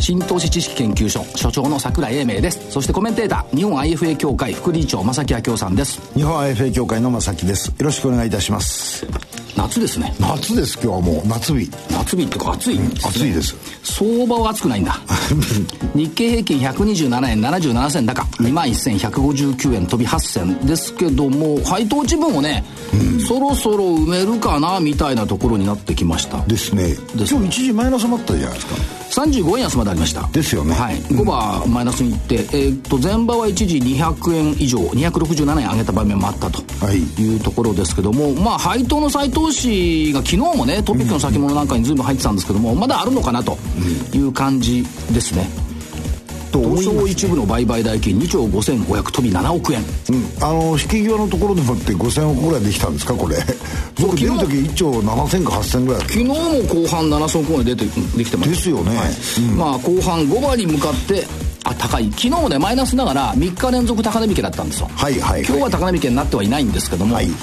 新投資知識研究所所長の桜井英明です。そしてコメンテーター日本 IFA 協会副理事長正木明夫さんです。日本 IFA 協会の正木です。よろしくお願いいたします。夏ですね。夏です今日はもう。夏日。夏日ってか暑いんです、ね、暑いです。相場は暑くないんだ。日経平均127円77銭高。2万1159円飛び8銭ですけども配当値分をね、うん、そろそろ埋めるかなみたいなところになってきました。ですね。今日一時マイナスもあったじゃないですか。35円安までありました。ですよね。はい。5番マイナスにいって、えー、っと前場は一時200円以上267円上げた場面もあったとい。うところですけども、はい、まあ配当の再投資が昨日もねトピックの先物なんかに随分入ってたんですけども、まだあるのかなという感じですね、東証一部の売買代金2兆5500飛び7億円、うん、あの引き際のところでもって5000億ぐらいできたんですかこれ。僕出る時1兆7000か8000ぐらい昨日も後半7000億ぐらい出てできてますですよね、はい。うん、まあ後半5番に向かってあ高い。昨日もねマイナスながら3日連続高値引けだったんですよ、はいはい、はい、今日は高値引けになってはいないんですけども、はい、引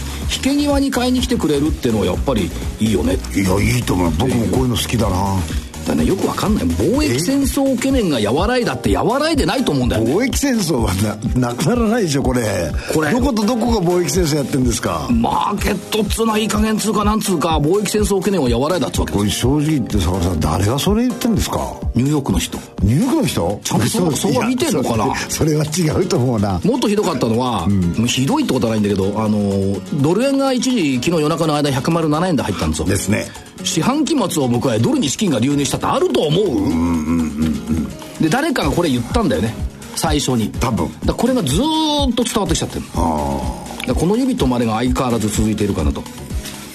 け際に買いに来てくれるっていうのはやっぱりいいよねいやいいと思う。僕もこういうの好きだなだね。よくわかんない。貿易戦争懸念が和らいだって和らいでないと思うんだよ、ね、貿易戦争はななくならないでしょこれ。これ。どことどこが貿易戦争やってんですか？マーケットっつうのはいい加減つうかなんつうか貿易戦争懸念は和らいだっつうわけこれ正直言って坂田さん誰がそれ言ってんですか？ニューヨークの人。ニューヨークの人？ちゃんとそうそうは見てんのかな？それは違うと思うな。もっとひどかったのは、うん、ひどいってことはないんだけどあのドル円が一時昨日夜中の間107円で入ったんですよ。ですね四半期末を迎えドルに資金が流入したってあると思う,、うんうんうんうん、で誰かがこれ言ったんだよね。最初に。多分。だこれがずっと伝わってきちゃってる。あこの指とまでが相変わらず続いているかなと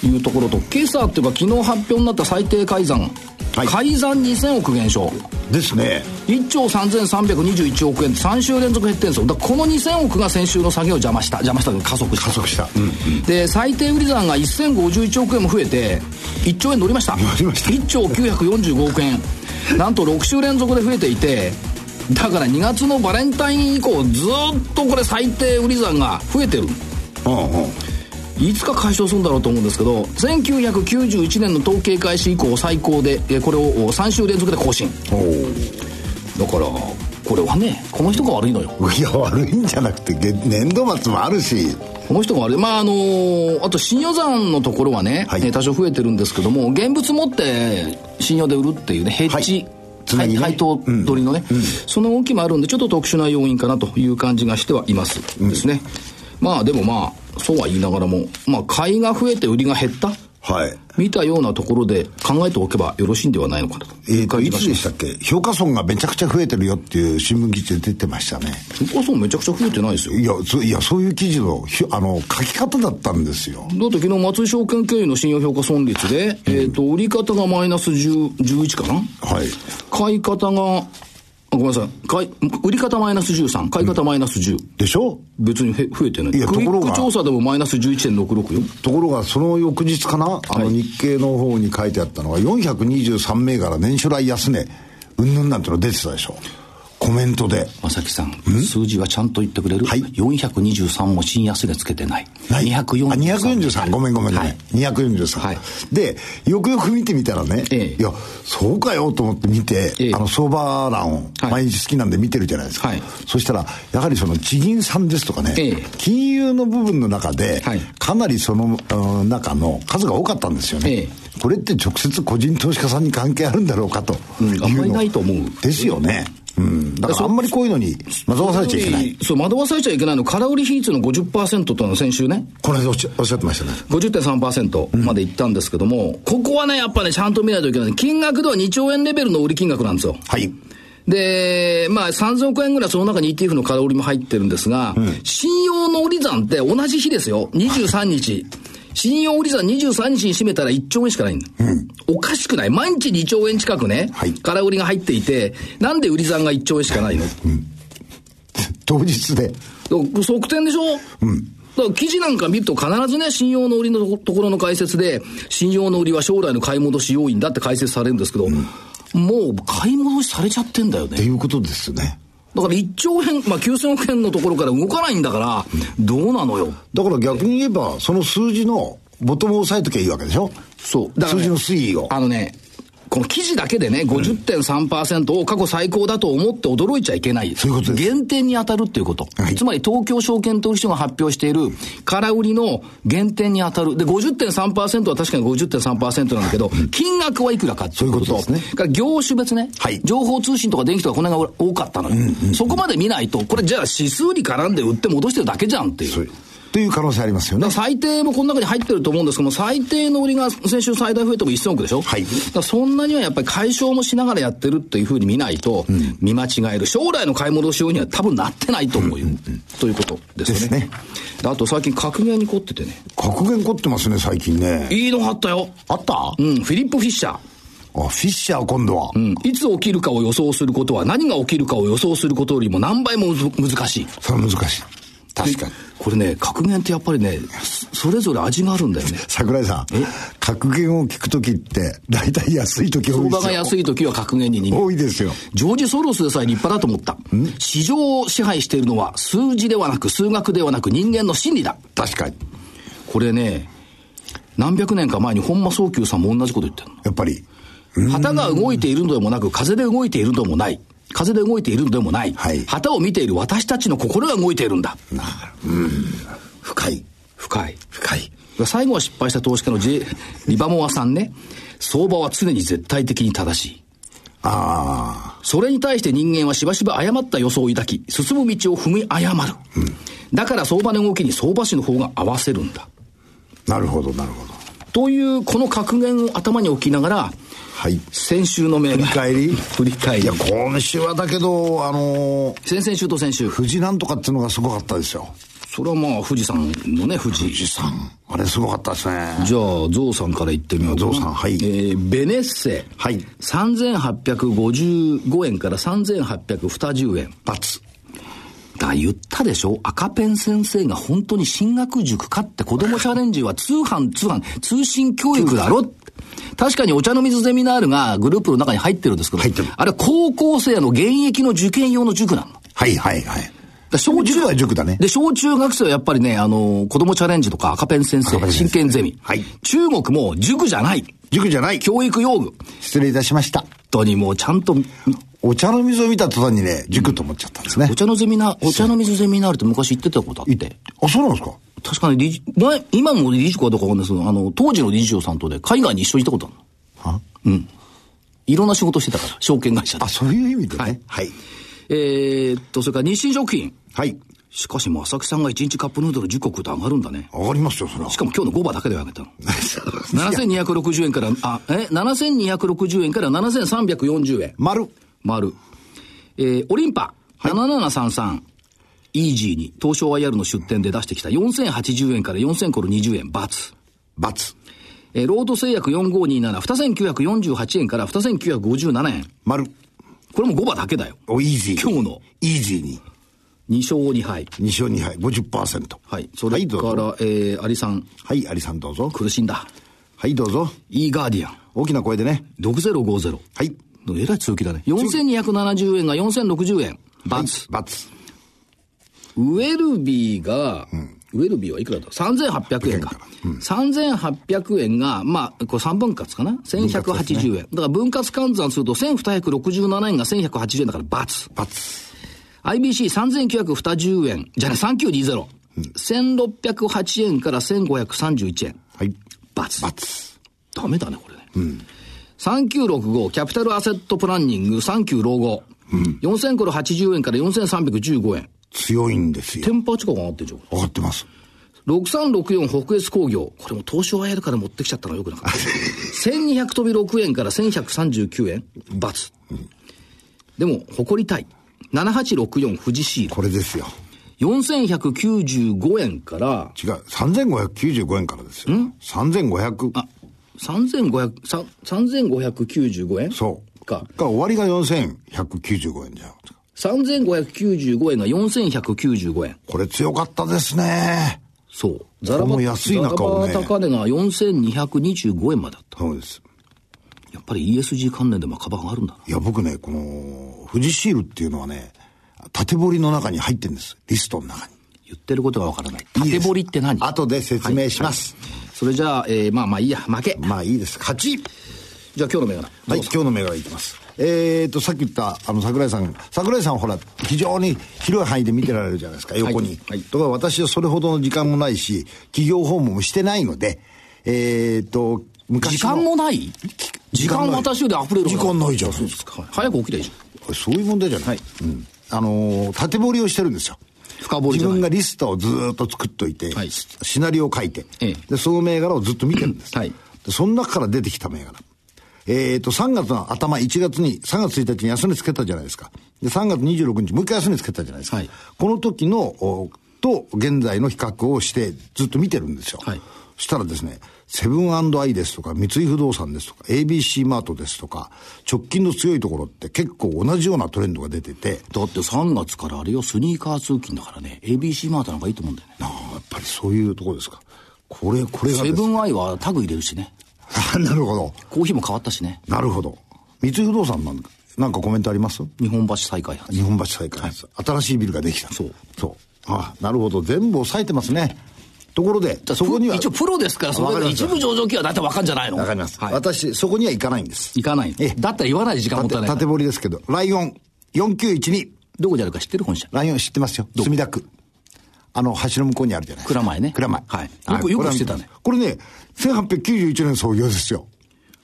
いうところと今朝っていうか昨日発表になった最低改ざん、はい、改ざん2000億減少。ですね。1兆3321億円。3週連続減ってるんですよ。だこの2000億が先週の下げを邪魔した。邪魔した加速した。加速した、うんうん、で最低売り算が1051億円も増えて1兆円乗りました。乗りました。1兆945億円。なんと6週連続で増えていてだから2月のバレンタイン以降ずっとこれ最低売り算が増えてる。うんうんいつか解消するんだろうと思うんですけど1991年の統計開始以降最高でこれを3週連続で更新。だからこれはねこの人が悪いのよ。いや悪いんじゃなくて年度末もあるし。この人が悪い。まああのー、あと信用残のところはね、はい、多少増えてるんですけども現物持って信用で売るっていうねヘッジ、はいね、配当取りのね、うん。うん、その動きもあるんでちょっと特殊な要因かなという感じがしてはいます。ですね、うん、まあでもまあそうは言いながらも、まあ、買いが増えて売りが減った？はい。見たようなところで考えておけばよろしいんではないのかなと。えっ、ー、と、いつでしたっけ？評価損がめちゃくちゃ増えてるよっていう新聞記事で出てましたね。評価損めちゃくちゃ増えてないですよ。いや、そいやそういう記事の、あの、書き方だったんですよ。だって昨日松井証券経由の信用評価損率で、うん、えっ、ー、と、売り方がマイナス10 11かな？はい。買い方がごめんなさい。買い、売り方マイナス13、買い方マイナス10。でしょ？別に増えてない。いや、ところが。調査でもマイナス11.66よ。ところが、その翌日かな、あの日経の方に書いてあったのは、423銘柄年初来安値、うんぬんなんての出てたでしょ？コメントで。正木さん、数字はちゃんと言ってくれる？はい。423も新安値つけてない。はい。243。あ、243。ごめんごめんごめん。はい、243。はい。で、よくよく見てみたらね、ええ、いや、そうかよと思って見て、ええ、あの、相場欄を毎日好きなんで見てるじゃないですか。はい。そしたら、やはりその地銀さんですとかね、ええ、金融の部分の中で、はい、かなりその、中の数が多かったんですよね。ええこれって直接個人投資家さんに関係あるんだろうかとうん、あんまりないと思うですよね。うん、だからあんまりこういうのに惑わされちゃいけない。そう、惑わされちゃいけないの、空売り比率の50%との先週ね。この間おっしゃってましたね。50.3%までいったんですけども、うん、ここはね、やっぱね、ちゃんと見ないといけない。金額では2兆円レベルの売り金額なんですよ。はい。で、まあ、3000億円ぐらいその中に ETF の空売りも入ってるんですが、うん、信用の売り算って同じ日ですよ。23日。信用売り算23日に占めたら1兆円しかないんだ。うん、おかしくない毎日2兆円近くね、はい、空売りが入っていて、なんで売り算が1兆円しかないの、うん、当日で。側転でしょ？うん。だから記事なんか見ると必ずね、信用の売りのところの解説で、信用の売りは将来の買い戻し要因だって解説されるんですけど、うん、もう買い戻しされちゃってんだよね。っていうことですよね。だから1兆円、まあ9000億円のところから動かないんだから、どうなのよ。だから逆に言えば、その数字のボトムを押さえときゃいいわけでしょ？そう。だから、ね、数字の推移を。あのね、この記事だけでね、50.3%を過去最高だと思って驚いちゃいけない。そういうことです。減点に当たるっていうこと。はい、つまり東京証券取引所が発表している空売りの減点に当たる。で、50.3%は確かに50.3%なんだけど、金額はいくらかっていうこと。そういうことですね。から業種別ね。はい。情報通信とか電気とかこの辺が多かったのよ。そこまで見ないと、これじゃあ指数に絡んで売って戻してるだけじゃんっていう。という可能性ありますよね。最低もこの中に入ってると思うんですけども、最低の売りが先週最大増えても1000億でしょ？はい。そんなにはやっぱり解消もしながらやってるっていうふうに見ないと、うん、見間違える。将来の買い戻し用には多分なってないと思うよ。うんうんうん、ということですね。ですね。あと最近格言に凝っててね。格言凝ってますね、最近ね。いいのがあったよ。あった？うん、フィリップ・フィッシャー。あ、フィッシャー今度は。うん。いつ起きるかを予想することは何が起きるかを予想することよりも何倍も難しい。それは難しい。確かに。これね、格言ってやっぱりね、それぞれ味があるんだよね。桜井さん、格言を聞くときって、大体安いとき多いですよ。相場が安いときは格言に逃げ多いですよ。ジョージ・ソロスでさえ立派だと思った。市場を支配しているのは数字ではなく、数学ではなく人間の心理だ。確かに。これね、何百年か前に本間宗久さんも同じこと言ってるの。やっぱり。旗が動いているのでもなく、風で動いているのでもない。風で動いているのでもない。はい、旗を見ている私たちの心が動いているんだ。なる。うん。深い。深い。深い。最後は失敗した投資家の J、リバモアさんね。相場は常に絶対的に正しい。ああ。それに対して人間はしばしば誤った予想を抱き、進む道を踏み誤る。うん、だから相場の動きに相場師の方が合わせるんだ。なるほど、なるほど。という、この格言を頭に置きながら、はい。先週の銘柄。振り返り？振り返り。いや、今週はだけど、あのー、先々週と先週。富士なんとかっていうのがすごかったですよ。それはまあ、富士山のね、富士。富士山。あれすごかったですね。じゃあ、ゾウさんから言ってみようゾウさん、はい。えー、ベネッセ。はい。3855円から3820円。罰。だ言ったでしょ？赤ペン先生が本当に進学塾かって子供チャレンジは通販、通販、通信教育だろ？確かにお茶の水ゼミナールがグループの中に入ってるんですけど、あれ高校生の現役の受験用の塾なの。はいはいはい。小中は塾だね。で、小中学生はやっぱりね、あの、子供チャレンジとか赤ペン先生、真剣ゼミ。はい。中国も塾じゃない。塾じゃない。教育用具。失礼いたしました。本当にもうちゃんと。お茶の水を見た途端にね、塾と思っちゃったんですね。お茶のゼミナー、お茶の水ゼミナールって昔言ってたことあって。あ、そうなんですか？確かに理事、前、今の理事長かどうかわかんないですけど、あの、当時の理事長さんとで海外に一緒に行ったことあるの。は？うん。いろんな仕事してたから、証券会社で。あ、そういう意味でね。はい。はい、えー、っと、それから日清食品。はい。しかし、正木さんが1日カップヌードル10個食うと上がるんだね。上がりますよ、それは。しかも今日の5番だけで上げたの。7260円から、あ、え ?7260 円から7340円。丸。丸。えー、オリンパ、はい、7733。イージーに、東証 IR の出店で出してきた4080円から4000コロ20円、×。×。えー、ロード製薬4527、2948円から2957円。丸。これも5番だけだよ。お、イージー。今日の。イージーに。2勝2敗。2勝2敗、50%。はい。それから、はい、えー、アリさん。はい、アリさんどうぞ。苦しんだ。はい、どうぞ。イーガーディアン。大きな声でね。6050。はい。えらい強気だね。4270円が4060円。バツ。バツ。ウェルビーが、うん、ウェルビーはいくらだ ?3800 円か。うん、3800円が、まあ、これ3分割かな ?1180 円、ね。だから分割換算すると1267円が1180円だからバツ。バツ。IBC3920 円、じゃね、3920。うん、1608円から1531円。はい。バツ。バツ。ダメだね、これね。うん。3965、キャピタルアセットプランニング、39老後。うん。4000コロ80円から4315円。強いんですよ。テンパー近く上がってるじゃん。上がってます。6364北越工業。これも東証 IR から持ってきちゃったのはよくなかった。1200飛び6円から1139円。×。うん、でも、誇りたい。7864富士シール。これですよ。4195円から。違う、3595円からですよ。ん ?3500。あ、3500、3595円そう。か。か、終わりが4195円じゃん。3595円が4195円。これ強かったですね。そう。ザラバ安い中を、ね、ザラバ高値が4225円までだった。そうです。やっぱり ESG 関連でもカバーがあるんだ。いや、僕ね、この、富士シールっていうのはね、縦彫りの中に入ってるんです。リストの中に。言ってることがわからない。縦彫りって何？後で説明します。はいはい、それじゃあ、えー、まあまあいいや、負け。まあいいです。勝ちじゃあ今日の銘柄。はい、今日の銘柄いきます。えーと、さっき言った、あの、桜井さん、桜井さんほら、非常に広い範囲で見てられるじゃないですか、横に。はい。はい、とか私はそれほどの時間もないし、企業訪問もしてないので、えーと、昔時間もない？時間私で溢れる時間ないじゃん。そうですか。早く起きれじゃん。そういう問題じゃない。はい。うん。あのー、縦彫りをしてるんですよ。深掘り自分がリストをずっと作っといて、はい、シナリオを書いて、ええ、で、その銘柄をずっと見てるんです。はい。で、その中から出てきた銘柄。えっ、ー、と、3月の頭、1月に、3月1日に安値つけたじゃないですか。で、3月26日、もう一回安値つけたじゃないですか。はい、この時の、と、現在の比較をして、ずっと見てるんですよ。はい。そしたらですね、セブンアイですとか、三井不動産ですとか、ABC マートですとか、直近の強いところって結構同じようなトレンドが出てて。だって3月からあれよ、スニーカー通勤だからね、ABC マートなんかいいと思うんだよね。ああ、やっぱりそういうところですか。これ、これが、セブンアイはタグ入れるしね。なるほど。コーヒーも変わったしね。なるほど。三井不動産なんなんかコメントあります？日本橋再開発。日本橋再開発、はい、新しいビルができた。そう。そう。ああ、なるほど。全部抑えてますね。ところで、そこには。一応プロですから、それ一部上場企業は大体わかんじゃないの？わかります。はい、私、そこには行かないんです。行かないえだったら言わない時間もったいない。縦堀ですけど、ライオン4912。どこにあるか知ってる本社。ライオン知ってますよ。墨田区。あの、橋の向こうにあるじゃない。蔵前ね。蔵前。はい。よく、よく知ってたね。これね、1891年創業ですよ。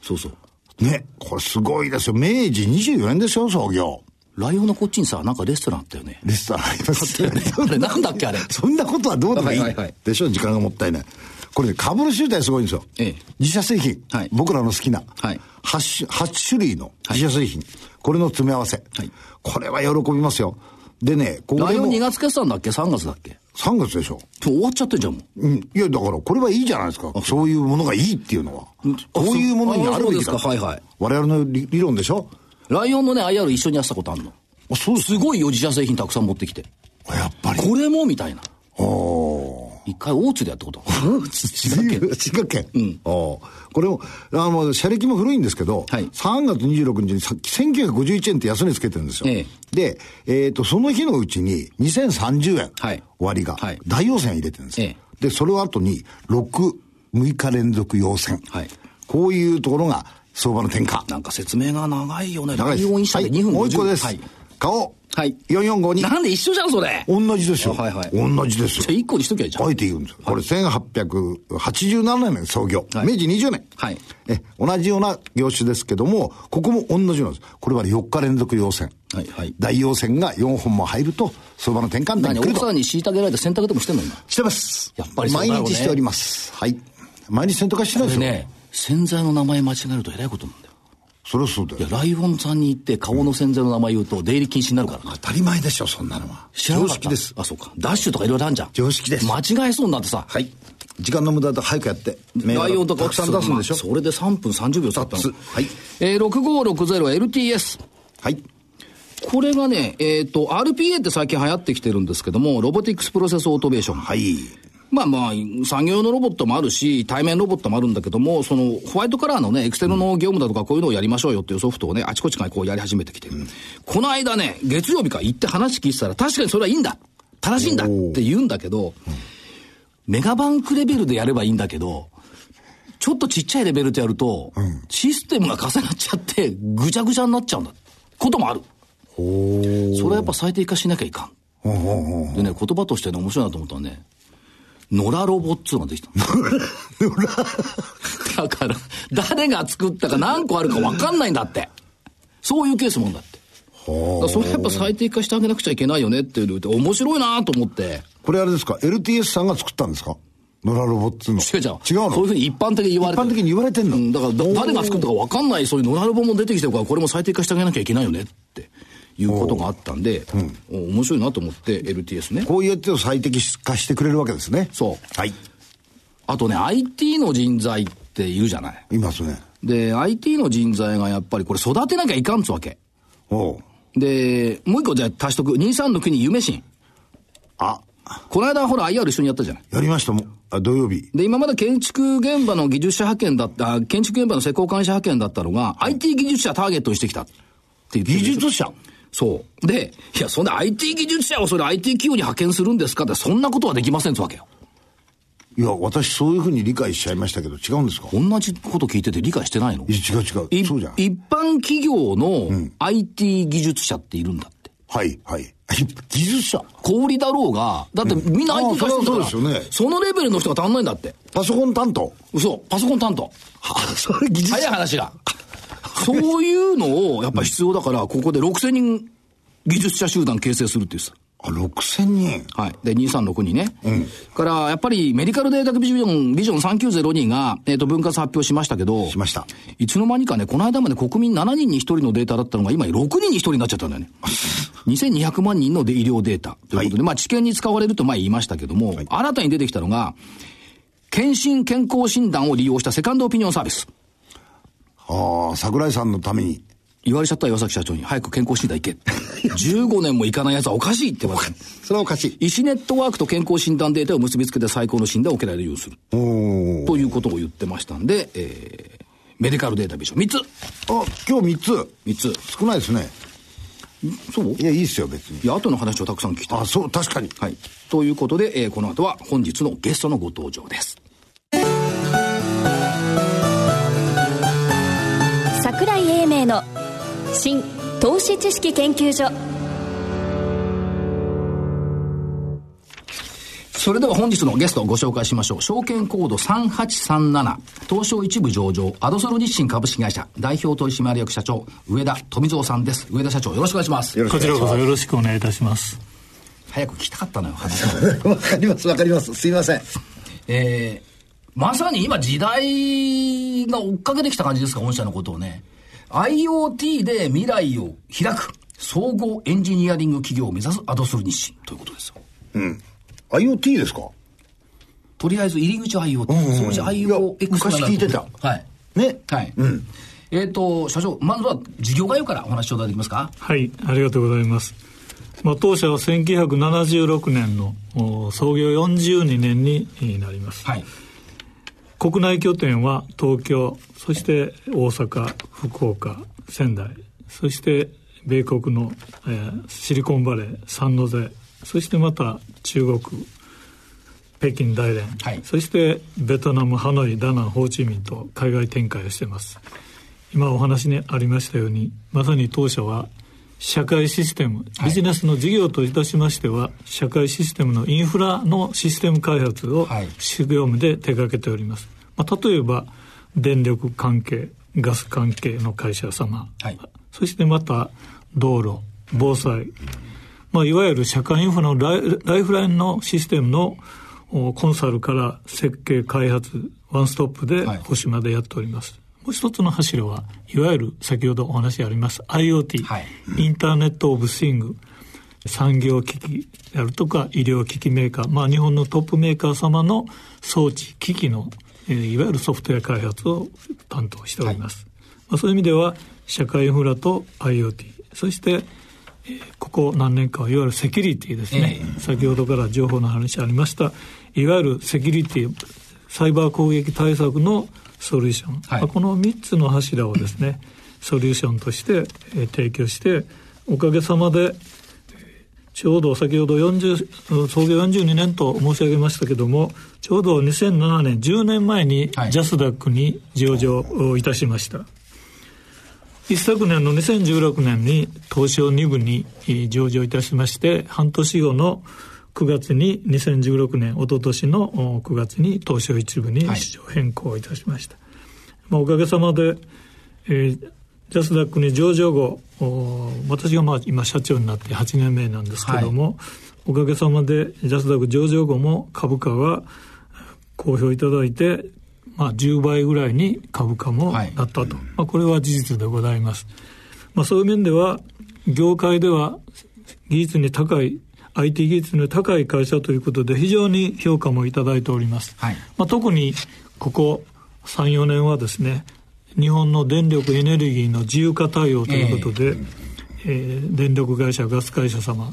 そうそう。ね、これすごいですよ。明治24年ですよ、創業。ライオンのこっちにさ、なんかレストランあったよね。レストランありますよね。あれなんだっけあれ。そんなことはどうでもいい。でしょ時間がもったいない。これね、株主集体すごいんですよ。ええ、自社製品。はい、僕らの好きな。はい、8, 8種類の自社製品。はい、これの詰め合わせ。はい、これは喜びますよ。でね、こライオン2月決算だっけ ?3 月だっけ？?3 月でしょ。終わっちゃってんじゃんもう。うん。いや、だからこれはいいじゃないですか。そういうものがいいっていうのは。こういうものにあるべきだ。はいはい。我々の理論でしょライオンのね、IR 一緒にやったことあるの。あ、そうすごいよ、自社製品たくさん持ってきて。やっぱり。これもみたいな。ああ。一回大津でやったこと 滋賀県。滋賀県。うん。これも、あの、車歴も古いんですけど、はい、3月26日に1951円って安値つけてるんですよ。ええ、で、えっ、ー、と、その日のうちに2030円、はい、終わりが、はい、大陽線入れてるんですよ。ええ、で、その後に6、6日連続陽線。はい、こういうところが相場の転換。なんか説明が長いよね。長いです。1社で2分50、もう一個です。はい顔。はい。4452。なんで一緒じゃん、それ。同じですよ。はいはい。同じですよ。じゃあ1個にしときゃいいじゃん。あえて言うんですよ。これ1887年創業。明治20年。はい。え、同じような業種ですけども、ここも同じなんです。これは4日連続陽線。はいはい。大陽線が4本も入ると、相場の転換点に来ると。奥さんに虐げられて洗濯でもしてんの今？してます。やっぱり毎日しております。はい。毎日洗濯はしてないですよ。ね、洗剤の名前間違えるとえらいことなんだよ。それはそうだよ。いや、ライオンさんに行って顔の洗剤の名前言うと出入り禁止になるから、当たり前でしょ、そんなのは。知らな常識です。あ、そうか。ダッシュとかいろいろあるじゃん。常識です。間違えそうになってさ。はい。時間の無駄だ早くやって。ライオンとかたくさん出すんでしょ、それで3分30秒経ったの。はい。えー、6560LTS。はい。これがね、えっ、ー、と、RPA って最近流行ってきてるんですけども、ロボティクスプロセスオートメーション。はい。まあまあ、産業用のロボットもあるし、対面ロボットもあるんだけども、その、ホワイトカラーのね、エクセルの業務だとかこういうのをやりましょうよっていうソフトをね、あちこちがこうやり始めてきてる。うん、この間ね、月曜日から行って話聞いてたら、確かにそれはいいんだ正しいんだって言うんだけど、メガバンクレベルでやればいいんだけど、ちょっとちっちゃいレベルでやると、うん、システムが重なっちゃって、ぐちゃぐちゃになっちゃうんだ。こともある。それはやっぱ最低化しなきゃいかん。でね、言葉としてね、面白いなと思ったらね、野良ロボっつうのができた。野 良だから、誰が作ったか何個あるか分かんないんだって。そういうケースもんだって。それやっぱ最適化してあげなくちゃいけないよねっていうの面白いなと思って。これあれですか ?LTS さんが作ったんですか？野良ロボっつうの。違う違う。違うの？そういうふうに一般的に言われて一般的に言われてんの、うん、だから誰が作ったか分かんないそういう野良ロボも出てきてるからこれも最適化してあげなきゃいけないよねって。いうことがあったんで、うん、面白いなと思って LTS ね。こういうやつを最適化してくれるわけですね。そう。はい。あとね、IT の人材って言うじゃない。いますね。で、IT の人材がやっぱりこれ育てなきゃいかんつわけ。おで、もう一個じゃ足しとく。23の国夢新。あ、この間ほら IR 一緒にやったじゃない。やりましたもん。あ土曜日。で、今まで建築現場の技術者派遣だった、建築現場の施工監視派遣だったのが、IT 技術者ターゲットにしてきたって言って技術者？そう。で、いや、そんな IT 技術者をそれ IT 企業に派遣するんですかって、そんなことはできませんってわけよ。いや、私そういうふうに理解しちゃいましたけど、違うんですか？同じこと聞いてて理解してないの？違う違う。そうじゃん。一般企業の IT 技術者っているんだって。はい、はい。技術者？小売だろうが、だってみんな IT 化してるから、そうですよね。そのレベルの人が足んないんだって。パソコン担当嘘、パソコン担当。は それ技術早い話が。そういうのをやっぱ必要だから、ここで6000人技術者集団形成するって言ってた。あ、6000人？はい。で、236にね。うん。から、やっぱりメディカルデータビジョン、ビジョン3902が、えっ、ー、と、分割発表しましたけど。しました。いつの間にかね、この間まで国民7人に1人のデータだったのが、今6人に1人になっちゃったんだよね。2200万人の医療データということで、はい、まあ、治験に使われると前言いましたけども、はい、新たに出てきたのが、検診健康診断を利用したセカンドオピニオンサービス。ああ、桜井さんのために。言われちゃった岩崎社長に、早く健康診断行け。15年も行かない奴はおかしいって言われて。それはおかしい。医師ネットワークと健康診断データを結びつけて最高の診断を受けられるようにする。ということを言ってましたんで、えー、メディカルデータビジョン3つ。あ、今日3つ。3つ。少ないですね。そう？いや、いいっすよ、別に。いや、後の話をたくさん聞きたい。あ、そう、確かに。はい。ということで、えー、この後は本日のゲストのご登場です。新投資知識研究所それでは本日のゲストをご紹介しましょう。証券コード3837、東証一部上場、アドソロ日清株式会社、代表取締役社長、上田富蔵さんです。上田社長、よろしくお願いします。こちらこそよろしくお願いいたします。早く聞きたかったのよ、話 わかります、わかります。すいません。えー、まさに今時代が追っかけてきた感じですか、御社のことをね。IoT で未来を開く総合エンジニアリング企業を目指すアドソル日清ということですよ。うん。IoT ですか？とりあえず入り口は IoT。うんうん、そのうち IOX 昔聞いてた。はい。ね。はい。うん。えっ、ー、と、社長、まずは事業概要からお話頂戴できますか？はい、ありがとうございます。まあ、当社は1976年の創業42年になります。はい。国内拠点は東京、そして大阪、福岡、仙台、そして米国の、えー、シリコンバレー、サンノゼ、そしてまた中国、北京大連、はい、そしてベトナム、ハノイ、ダナン、ホーチミンと海外展開をしています。今お話にありましたように、まさに当社は社会システム、ビジネスの事業といたしましては、はい、社会システムのインフラのシステム開発を主業務で手掛けております。まあ、例えば、電力関係、ガス関係の会社様、はい、そしてまた道路、防災、まあ、いわゆる社会インフラのライライフラインのシステムのコンサルから設計、開発、ワンストップで保守までやっております。はいもう一つの柱は、いわゆる先ほどお話あります IoT、はい、インターネット・オブ・スイング、産業機器であるとか医療機器メーカー、まあ日本のトップメーカー様の装置、機器の、えー、いわゆるソフトウェア開発を担当しております。はい、まあそういう意味では、社会インフラと IoT、そして、えー、ここ何年かはいわゆるセキュリティですね、えー、先ほどから情報の話ありました、いわゆるセキュリティ、サイバー攻撃対策のソリューション、はい、この3つの柱をですねソリューションとして、えー、提供しておかげさまでちょうど先ほど40創業42年と申し上げましたけどもちょうど2007年10年前にジャスダックに上場いたしました、はい、一昨年の2016年に東証2部に上場いたしまして半年後の9月に2016年、おととしの9月に東証一部に市場変更いたしました。はい、まあ、おかげさまで、えー、ジャスダックに上場後、私がまあ今社長になって8年目なんですけども、はい、おかげさまでジャスダック上場後も株価は公表いただいて、まあ、10倍ぐらいに株価もなったと、はい、まあ、これは事実でございます。まあ、そういう面では業界では技術に高い IT 技術の高い会社ということで、非常に評価もいただいております。はい、まあ、特にここ3、4年はですね、日本の電力エネルギーの自由化対応ということで、えー、えー、電力会社、ガス会社様、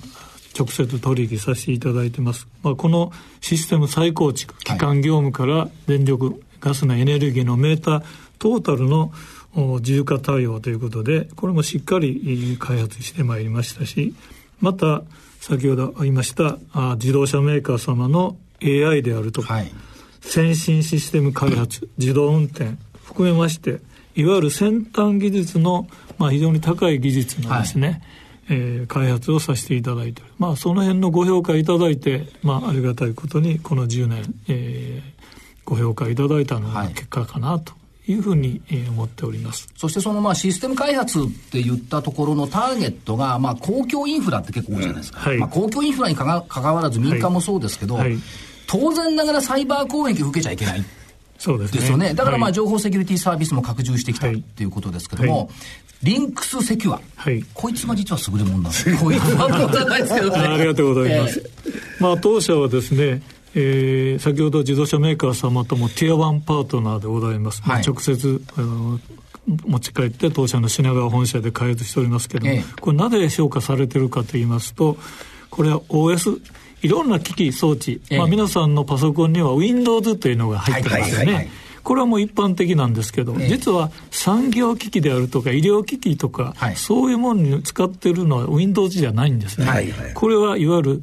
直接取引させていただいてます。まあ、このシステム再構築、基幹業務から電力、ガスのエネルギーのメーター、トータルの自由化対応ということで、これもしっかり開発してまいりましたし、また、先ほど言いましたあ自動車メーカー様の AI であるとか、はい、先進システム開発、自動運転含めまして、いわゆる先端技術の、まあ、非常に高い技術のですね、はい、えー、開発をさせていただいてまあ、その辺のご評価いただいて、まあ、ありがたいことにこの10年、えー、ご評価いただいたのが結果かなというふうに思っております。そしてそのまあシステム開発って言ったところのターゲットが、まあ、公共インフラって結構多いじゃないですか、うんはい、まあ、公共インフラにかが関わらず民間もそうですけど、はい。はい、当然ながらサイバー攻撃を受けちゃいけない。そうです、ね、ですよね。だからまあ情報セキュリティサービスも拡充してきたっていうことですけども、リンクスセキュア、はい、こいつが実は優れもんなんです。こいつはないですけどね。ありがとうございます。えー、まあ当社はですね、えー、先ほど自動車メーカー様ともティアワンパートナーでございます、はい、直接あの持ち帰って当社の品川本社で開発しておりますけども、ええ、これなぜ評価されてるかと言いますとこれは OS いろんな機器装置、え、まあ、皆さんのパソコンには Windows というのが入ってますよね、はいはいはいはいこれはもう一般的なんですけど、ええ、実は産業機器であるとか医療機器とか、はい、そういうものに使ってるのは Windows じゃないんですね、はいはい、これはいわゆる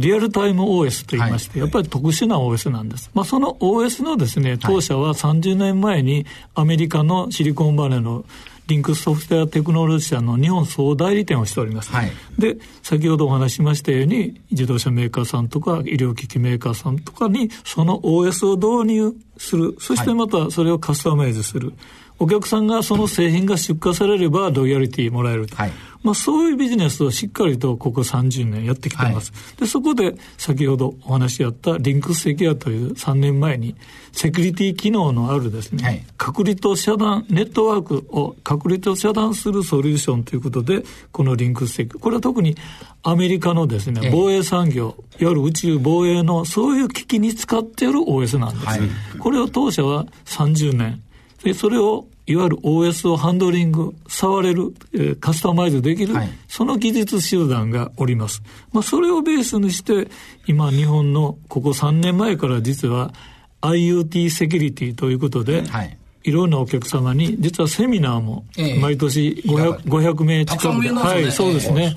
リアルタイム OS といいまして、はい、やっぱり特殊な OS なんです、まあ、その OS のですね当社は30年前にアメリカのシリコンバレーのリンクソフトウェアテクノロジー社の日本総代理店をしております。はい、で、先ほどお話ししましたように、自動車メーカーさんとか医療機器メーカーさんとかにその OS を導入する。そしてまたそれをカスタマイズする。お客さんがその製品が出荷されればロイヤリティもらえると。はいまあ、そういうビジネスをしっかりとここ30年やってきてます。はい、で、そこで先ほどお話しあったリンクスセキュアという3年前にセキュリティ機能のあるですね、はい、隔離と遮断、ネットワークを隔離と遮断するソリューションということで、このリンクスセキュア。これは特にアメリカのですね、防衛産業、いわゆる宇宙防衛のそういう機器に使っている OS なんです。はい、これを当社は30年、で、それをいわゆる OS をハンドリング、触れる、えー、カスタマイズできる、はい、その技術集団がおります。まあ、それをベースにして、今日本のここ3年前から実は IoT セキュリティということで、はい。いろんなお客様に、実はセミナーも、毎年 500,、え500名近くで、はい、そうですね、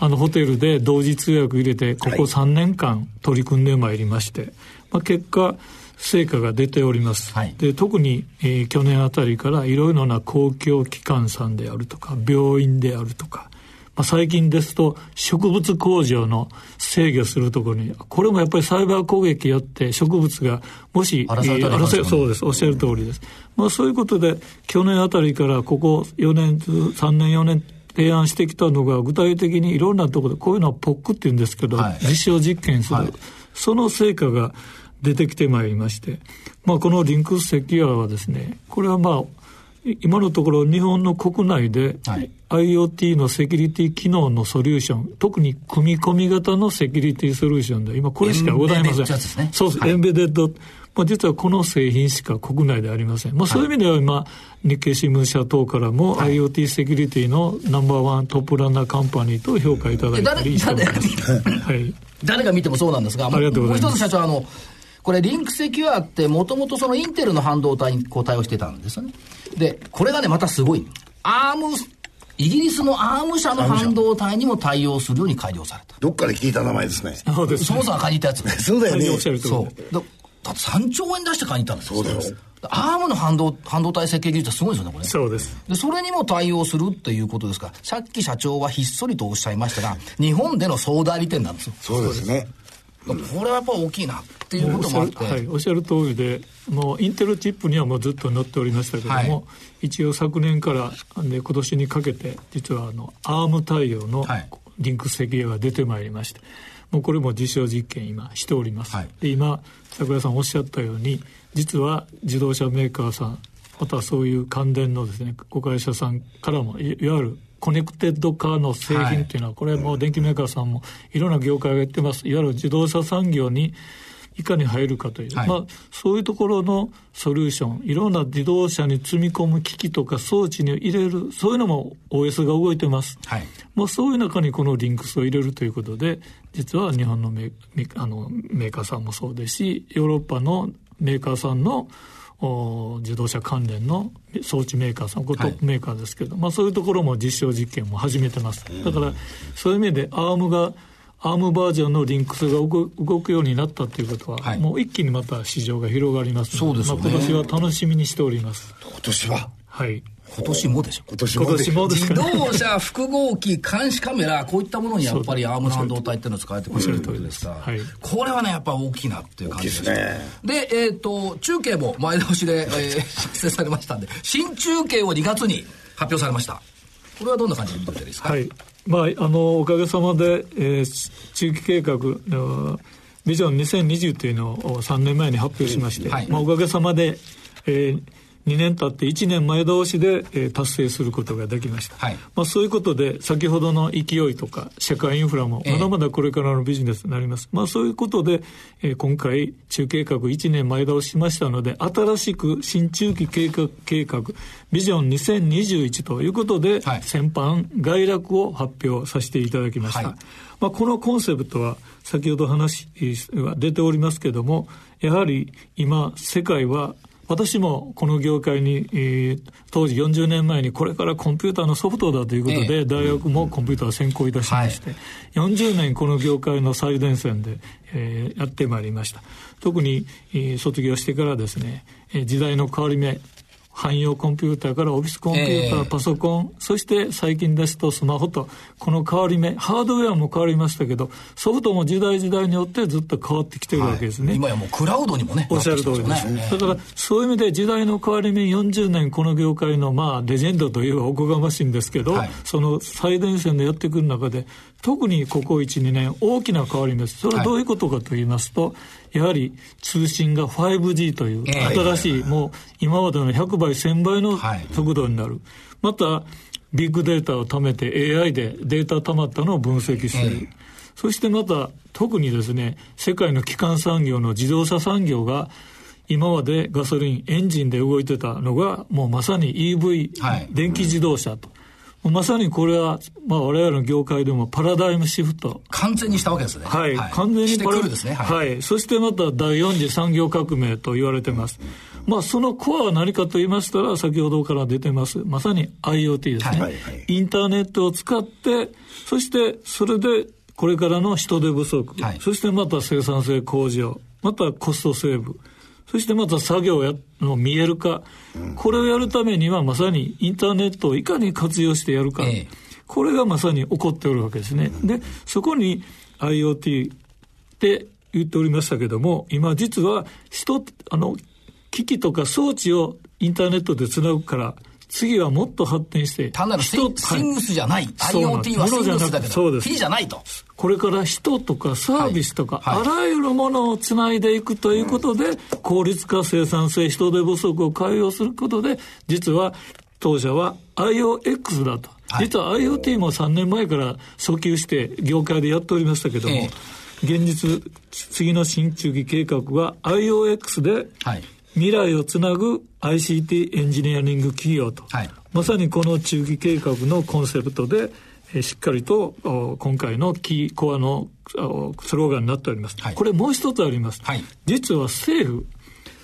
あの、ホテルで同時通訳入れて、ここ3年間取り組んでまいりまして、まあ、結果、成果が出ております。はい、で特に、えー、去年あたりからいろいろな公共機関さんであるとか病院であるとか、まあ、最近ですと植物工場の制御するところにこれもやっぱりサイバー攻撃やって植物がもし争い、そうです。おっしゃる通りです、まあ、そういうことで去年あたりからここ4年3年4年提案してきたのが具体的にいろんなところでこういうのは POC って言うんですけど、はい、実証実験する、はい、その成果が出てきてまいりまして、まあ、このリンクスセキュアはですね、これはまあ、今のところ日本の国内で IoT のセキュリティ機能のソリューション、特に組み込み型のセキュリティソリューションで今これしかございません。ね、そうです、はい、 embedded。まあ、実はこの製品しか国内でありません。まあ、そういう意味では今、日経新聞社等からも IoT セキュリティのナンバーワントップランナーカンパニーと評価いただいたりしてます。はい、誰が見てもそうなんですが、ありがとうございます。もう一つ社長、あの、これ、リンクセキュアって、もともとそのインテルの半導体にこう対応してたんですよね。で、これがね、またすごい。アーム、イギリスのアーム社の半導体にも対応するように改良された。どっかで聞いた名前ですね。そうです、ね。そもそも買いに行ったやつ。そうだよね。そう。だだって3兆円出して買いに行ったんですよ。そうだよ。アームの半導半導体設計技術はすごいですよね、これ。そうです。で、それにも対応するっていうことですから、さっき社長はひっそりとおっしゃいましたが、日本での総代理店なんですよ。そうですね。これはやっぱ大きいなっていうこともあって、はい、おっしゃる通りでもうインテルチップにはもうずっと載っておりましたけども、はい、一応昨年からで今年にかけて実はあのアーム対応のリンク設計が出てまいりまして、もうこれも実証実験今しております、はい、で今桜井さんおっしゃったように実は自動車メーカーさんまたそういう関連のですねご会社さんからもいわゆるコネクテッドカーの製品っていうのは、これも電機メーカーさんもいろんな業界が言ってます。いわゆる自動車産業にいかに入るかという、はい、まあ、そういうところのソリューション、いろんな自動車に積み込む機器とか装置に入れる、そういうのも OS が動いてます。はい、まあ、そういう中にこのリンクスを入れるということで、実は日本のメあのメーカーさんもそうですし、ヨーロッパのメーカーさんのお自動車関連の装置メーカーさん、これトップメーカーですけど、はい、まあ、そういうところも実証実験も始めてます。だから、そういう意味で、アームが、アームバージョンのリンクスが動くようになったということは、はい、もう一気にまた市場が広がりますので、そうですね、まあ、今年は楽しみにしております。今年は？はい今年もでしょ？今年もでしょ。自動車、複合機、監視カメラ、こういったものにやっぱりアームの半導体っていうのを使えてくれるというですか、はい、これはね、やっぱ大きいなっていう感じですね。で、えっ、ー、と、中継も前倒しで、えー、作成されましたんで、新中継を2月に発表されました。これはどんな感じで見てですか？はい。まあ、あの、おかげさまで、えー、中期計画、ビジョン2020というのを3年前に発表しまして、はい、まあ、おかげさまで、えー、2年経って1年前倒しで、えー、達成することができました、はい、まあ、そういうことで先ほどの勢いとか社会インフラもまだまだこれからのビジネスになります、えー、まあ、そういうことで、えー、今回中計画1年前倒ししましたので新しく新中期計画計画ビジョン2021ということで、はい、先般概略を発表させていただきました、はい、まあ、このコンセプトは先ほど話が出ておりますけれどもやはり今世界は私もこの業界に、えー、当時40年前にこれからコンピューターのソフトだということで、えー、大学もコンピューターを専攻いたしまして、うん。はい、40年この業界の最前線で、えー、やってまいりました。特に、えー、卒業してからですね、えー、時代の変わり目、汎用コンピューターからオフィスコンピューター、えー、パソコン、そして最近ですとスマホと、この変わり目、ハードウェアも変わりましたけど、ソフトも時代時代によってずっと変わってきてるわけですね。はい、今やもうクラウドにもね、おっしゃる通りです。ね、だから、そういう意味で時代の変わり目40年、この業界のまあ、レジェンドといえばおこがましいんですけど、はい、その最前線でやってくる中で、特にここ1、2年、大きな変わり目です。それはどういうことかと言いますと、はいやはり通信が 5G という新しい、もう今までの100倍、1000倍の速度になる。また、ビッグデータを貯めて AI でデータ溜まったのを分析する。そしてまた、特にですね、世界の基幹産業の自動車産業が、今までガソリン、エンジンで動いてたのが、もうまさに EV、電気自動車と。まさにこれは、まあ、我々の業界でもパラダイムシフト。完全にしたわけですね。はい。はい、完全にパラね。はい、はい。そしてまた第四次産業革命と言われてます。まあ、そのコアは何かと言いましたら、先ほどから出てます。まさに IoT ですね。はい、インターネットを使って、そしてそれでこれからの人手不足、はい、そしてまた生産性向上、またコストセーブ。そしてまた作業やの見える化、うん、これをやるためにはまさにインターネットをいかに活用してやるか、ええ、これがまさに起こっておるわけですね。うん、で、そこに IoT って言っておりましたけども、今実は人、あの、機器とか装置をインターネットでつなぐから、次はもっと発展して。単なるシングスじゃない。IoT はシングスだけど、そうです。T じゃないと。これから人とかサービスとか、はいはい、あらゆるものをつないでいくということで、うん、効率化、生産性、人手不足を解消することで、実は当社は IOX だと。はい、実は IoT も3年前から訴求して業界でやっておりましたけども、えー、現実、次の新中期計画は IOX で、未来をつなぐ ICT エンジニアリング企業と、はい、まさにこの中期計画のコンセプトで、えしっかりと今回のキーコアのスローガンになっております。はい、これもう一つあります。はい、実は政府、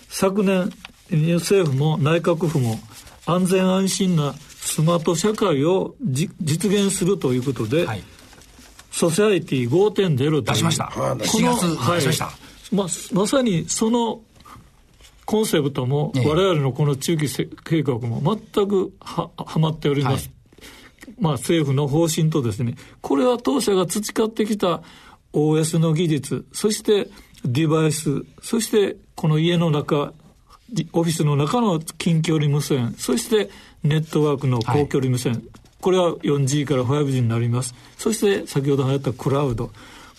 昨年政府も内閣府も安全安心なスマート社会を実現するということで、はい、ソサイティ5.0と。出しました。この、はい、ま、まさにそのコンセプトも、我々のこの中期計画も全くははまっております。はい、まあ、政府の方針とですね、これは当社が培ってきた OS の技術、そしてデバイス、そしてこの家の中、オフィスの中の近距離無線、そしてネットワークの高距離無線、はい、これは 4G から 5G になります。そして先ほど流行ったクラウド、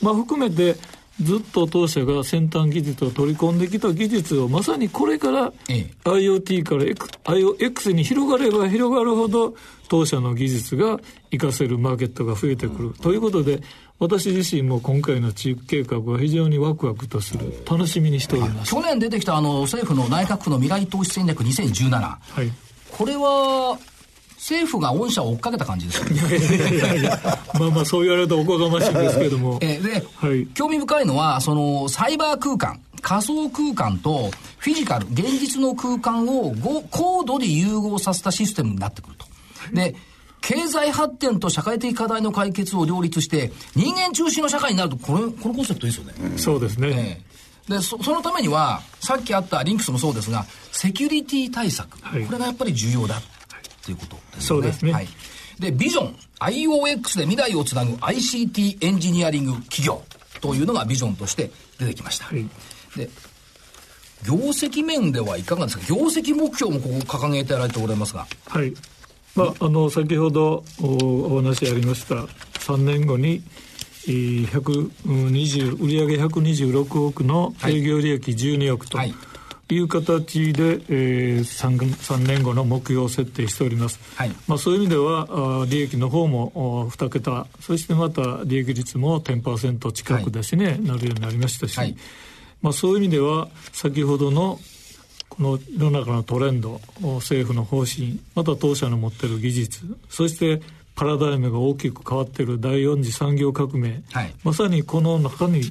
まあ、含めてずっと当社が先端技術を取り込んできた技術をまさにこれから IoT から X に広がれば広がるほど当社の技術が活かせるマーケットが増えてくる。ということで、私自身も今回の地域計画は非常にワクワクとする、楽しみにしております。去年出てきたあの政府の内閣府の未来投資戦略2017。はい。これは、政府が御社を追っかけた感じですいやいやいやまあまあそう言われるとおこがましいんですけれども。えで、はい、興味深いのは、その、サイバー空間、仮想空間とフィジカル、現実の空間を高度で融合させたシステムになってくると。で、経済発展と社会的課題の解決を両立して、人間中心の社会になると、これ、このコンセプトいいですよね。うん、そうですね。えー、でそ、そのためには、さっきあったリンクスもそうですが、セキュリティ対策、はい、これがやっぱり重要だということですね。そうですね。はい。で、ビジョン、IOX で未来をつなぐ ICT エンジニアリング企業というのがビジョンとして出てきました。はい、で、業績面ではいかがですか？業績目標もここ掲げてやられておられますが。はい。まあ、あの先ほどお話ありました3年後に120売上126億の営業利益12億という形で、えー、3, 3年後の目標を設定しております、はい、まあ、そういう意味では利益の方も2桁。そしてまた利益率も10%近くですね、はい、なるようになりましたし、はい、まあ、そういう意味では先ほどのこの世の中のトレンド政府の方針また当社の持っている技術そしてパラダイムが大きく変わっている第四次産業革命、はい、まさにこの中に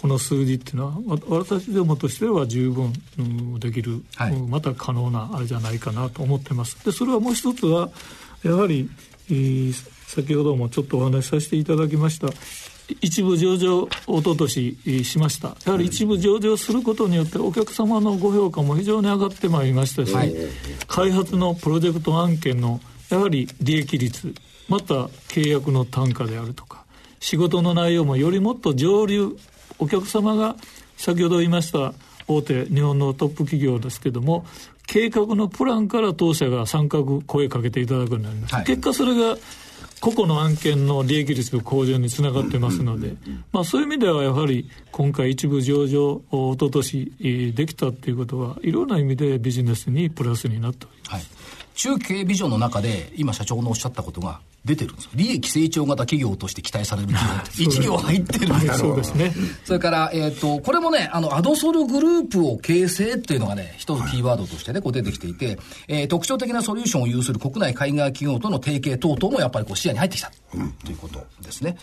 この数字っていうのは私どもとしては十分、うん、できる、はい、また可能なあれじゃないかなと思ってます。でそれはもう一つはやはり、えー、先ほどもちょっとお話しさせていただきました一部上場おととししました。やはり一部上場することによってお客様のご評価も非常に上がってまいりましたし、はい、開発のプロジェクト案件のやはり利益率また契約の単価であるとか仕事の内容もよりもっと上流お客様が先ほど言いました大手日本のトップ企業ですけども計画のプランから当社が参画声かけていただくようになります、はい、結果それが個々の案件の利益率の向上につながってますので、まあ、そういう意味ではやはり今回一部上場おととしできたっていうことはいろんな意味でビジネスにプラスになっております。はい中経ビジョンの中で、今社長のおっしゃったことが出てるんですよ。利益成長型企業として期待される企業って 一行入ってるんですよ。そうですね。それから、えっ、ー、と、これもね、あの、アドソルグループを形成っていうのがね、一つキーワードとしてね、こう出てきていて、えー、特徴的なソリューションを有する国内海外企業との提携等々もやっぱりこう視野に入ってきた、うん、ということですね。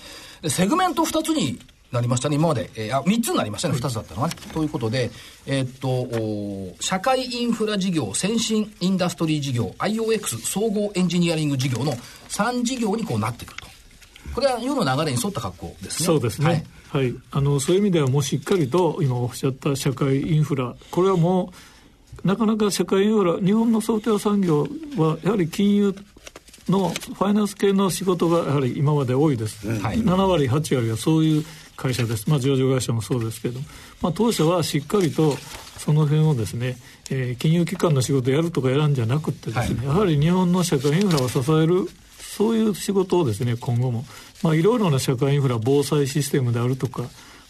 セグメント二つになりましたね。今まで、えー、あ、3つになりましたね。2つだったのがね。ということで、えー、っと、社会インフラ事業、先進インダストリー事業、IOX 総合エンジニアリング事業の3事業にこうなってくると。これは世の流れに沿った格好ですね。そうですね。はい。はい、あの、そういう意味ではもうしっかりと今おっしゃった社会インフラ、これはもう、なかなか社会インフラ、日本のソフトウェア産業はやはり金融のファイナンス系の仕事がやはり今まで多いです。はい、7割、8割はそういう会社です、まあ、上場会社もそうですけど、まあ、当社はしっかりとその辺をですね、えー、金融機関の仕事をやるとかやらんじゃなくてですね、はい、やはり日本の社会インフラを支えるそういう仕事をですね今後も、まあ、いろいろな社会インフラ防災システムであるとか、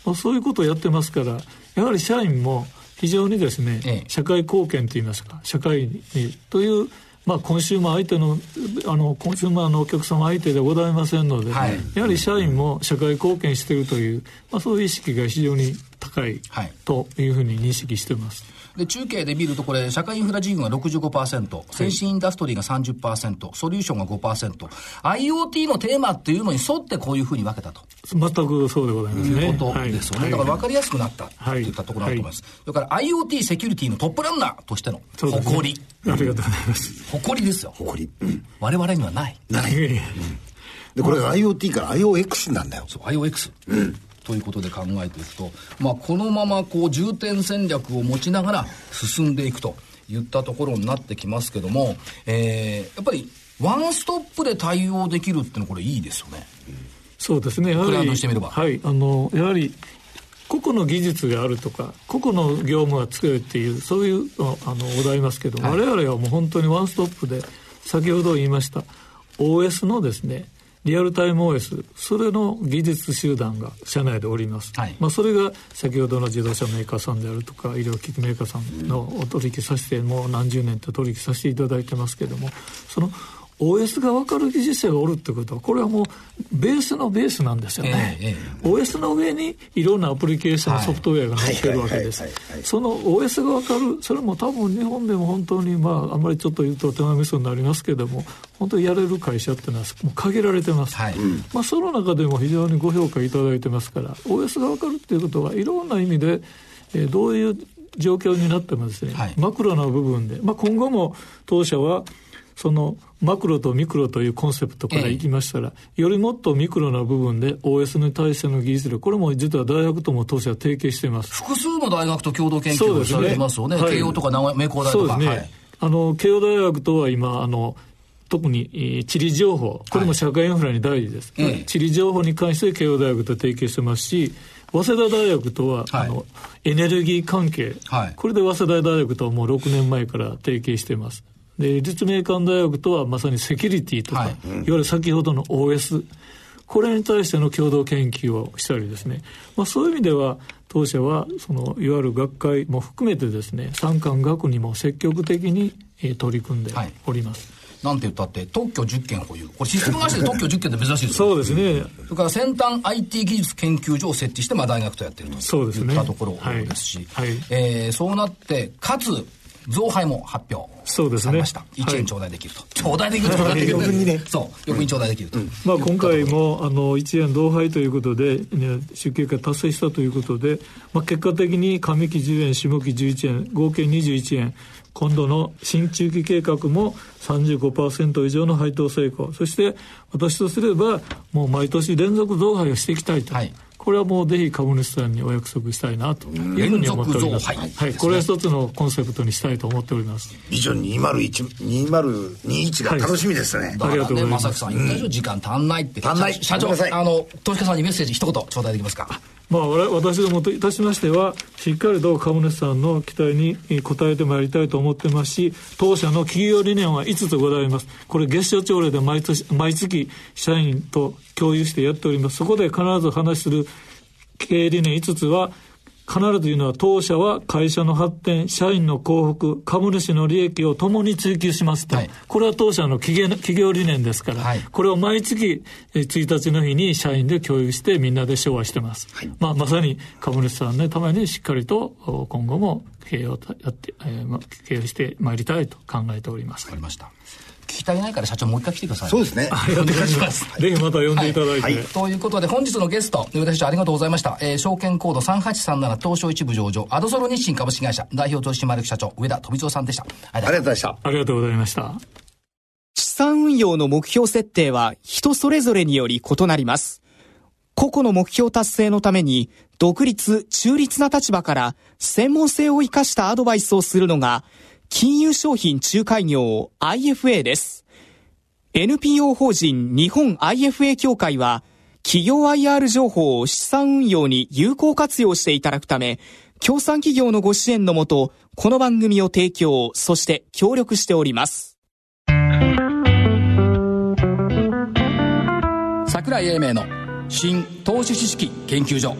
まあ、そういうことをやってますからやはり社員も非常にですね、ええ、社会貢献といいますか社会にというまあ、コンシューマー相手のあのコンシューマーのお客様相手でございませんので、はい、やはり社員も社会貢献しているという、まあ、そういう意識が非常に高いというふうに認識しています。で、中継で見るとこれ、社会インフラ事業が65%、先進インダストリーが30%、ソリューションが5%、IoT のテーマっていうのに沿ってこういうふうに分けたと。全くそうでございますね。いうことですよね。はい、だから分かりやすくなったといったところだと思います。はい、それから IoT セキュリティのトップランナーとしての誇り。ね、ありがとうございます。誇りですよ。誇り。うん、我々にはない。ない。で、これ IoT から IOX なんだよ。そう、IOX。うんということで考えていくと、まあ、このままこう重点戦略を持ちながら進んでいくといったところになってきますけども、えー、やっぱりワンストップで対応できるっていうのはこれいいですよね。そうですね。やはり、はい、あの、やはり、個々の技術があるとか、個々の業務が強いっていう、そういうあのお題ますけど、はい、我々はもう本当にワンストップで、先ほど言いました、OS のですね、リアルタイム OS それの技術集団が社内でおります、はい、まあ、それが先ほどの自動車メーカーさんであるとか医療機器メーカーさんのお取引させてもう何十年と取引させていただいてますけどもその OS が分かる技術者がおるってことは、これはもうベースのベースなんですよね。えー、OS の上にいろんなアプリケーション、ソフトウェアが載ってるわけです。その OS が分かる、それも多分日本でも本当に、まあ、あんまりちょっと言うと手前味噌になりますけども、本当にやれる会社っていうのはもう限られてます。はい、まあ、その中でも非常にご評価いただいてますから、OS が分かるっていうことは、いろんな意味で、えー、どういう状況になってもですね、はい、マクロな部分で、まあ、今後も当社はそのマクロとミクロというコンセプトからいきましたら、ええ、よりもっとミクロな部分で OS に対しての技術力、これも実は大学とも当社は提携しています。複数の大学と共同研究をされてますよね。ねはい、慶応とか名古屋名工大とか。ね、はい、あの、慶応大学とは今、あの、特に地理情報、これも社会インフラに大事です。はい、地理情報に関して慶応大学と提携してますし、早稲田大学とは、はい、あのエネルギー関係、はい、これで早稲田大学とはもう6年前から提携しています。で立命館大学とはまさにセキュリティとか、はい、いわゆる先ほどの OS これに対しての共同研究をしたりですね、まあ、そういう意味では当社はそのいわゆる学会も含めてですね産官学にも積極的に、えー、取り組んでおります。はいなんて言ったって特許10件保有。これシステム会社で特許10件って珍しいですよそうですね。それから先端 IT 技術研究所を設置して、まあ、大学とやってると。そうですね。いったところですし、はい。はい、えー、そうなってかつ増配も発表そうですね。1円頂戴できると。頂戴できると。余分にね。そう。余分に頂戴できると。まあ今回も、あの、1円同配ということで、ね、出経が達成したということで、まあ結果的に上期10円、下期11円、合計21円、今度の新中期計画も35%以上の配当成功。そして私とすれば、もう毎年連続増配をしていきたいと。はいこれはもうぜひ株主さんにお約束したいなというふうに思っております。はい、これは一つのコンセプトにしたいと思っております。ビジョン2021、2021が楽しみですね。はい、ありがとうございます。さん、言った時間足んないって。足んない。社長、あの、投資家さんにメッセージ一言頂戴できますか？まあ、私どもといたしましては、しっかりと株主さんの期待に応えてまいりたいと思ってますし、当社の企業理念は5つございます。これ、月謝朝礼で毎年、毎月、社員と共有してやっております。そこで必ず話する経営理念5つは、必ず言うのは当社は会社の発展、社員の幸福、株主の利益を共に追求しますと。はい、これは当社の企業企業理念ですから、はい、これを毎月1日の日に社員で共有してみんなで昭和してます。はい、まあ、まさに株主さんのためにしっかりと今後も経営をやって、えー、経営してまいりたいと考えております。わかりました。聞き足りないから社長もう一回来てください。そうですね。お願いします。ぜひまた呼んでいただいて。はいはい、ということで本日のゲスト、上田社長ありがとうございました。えー、証券コード3837東証一部上場、アドソロ日清株式会社代表取締役社長、上田富蔵さんでした。ありがとうございました。ありがとうございました。資産運用の目標設定は人それぞれにより異なります。個々の目標達成のために独立、中立な立場から専門性を生かしたアドバイスをするのが金融商品仲介業 IFA です。NPO 法人日本 IFA 協会は、企業 IR 情報を資産運用に有効活用していただくため、協賛企業のご支援のもと、この番組を提供、そして協力しております。桜井英明の新投資知識研究所。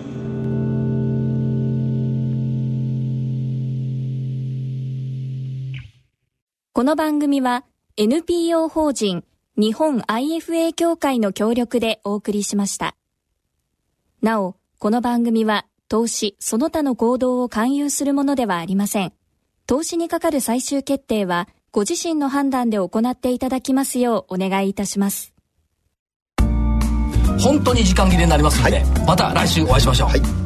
この番組は NPO 法人日本 IFA 協会の協力でお送りしました。なお、この番組は投資その他の行動を勧誘するものではありません。投資にかかる最終決定はご自身の判断で行っていただきますようお願いいたします。本当に時間切れになりますので、はい、また来週お会いしましょう。はい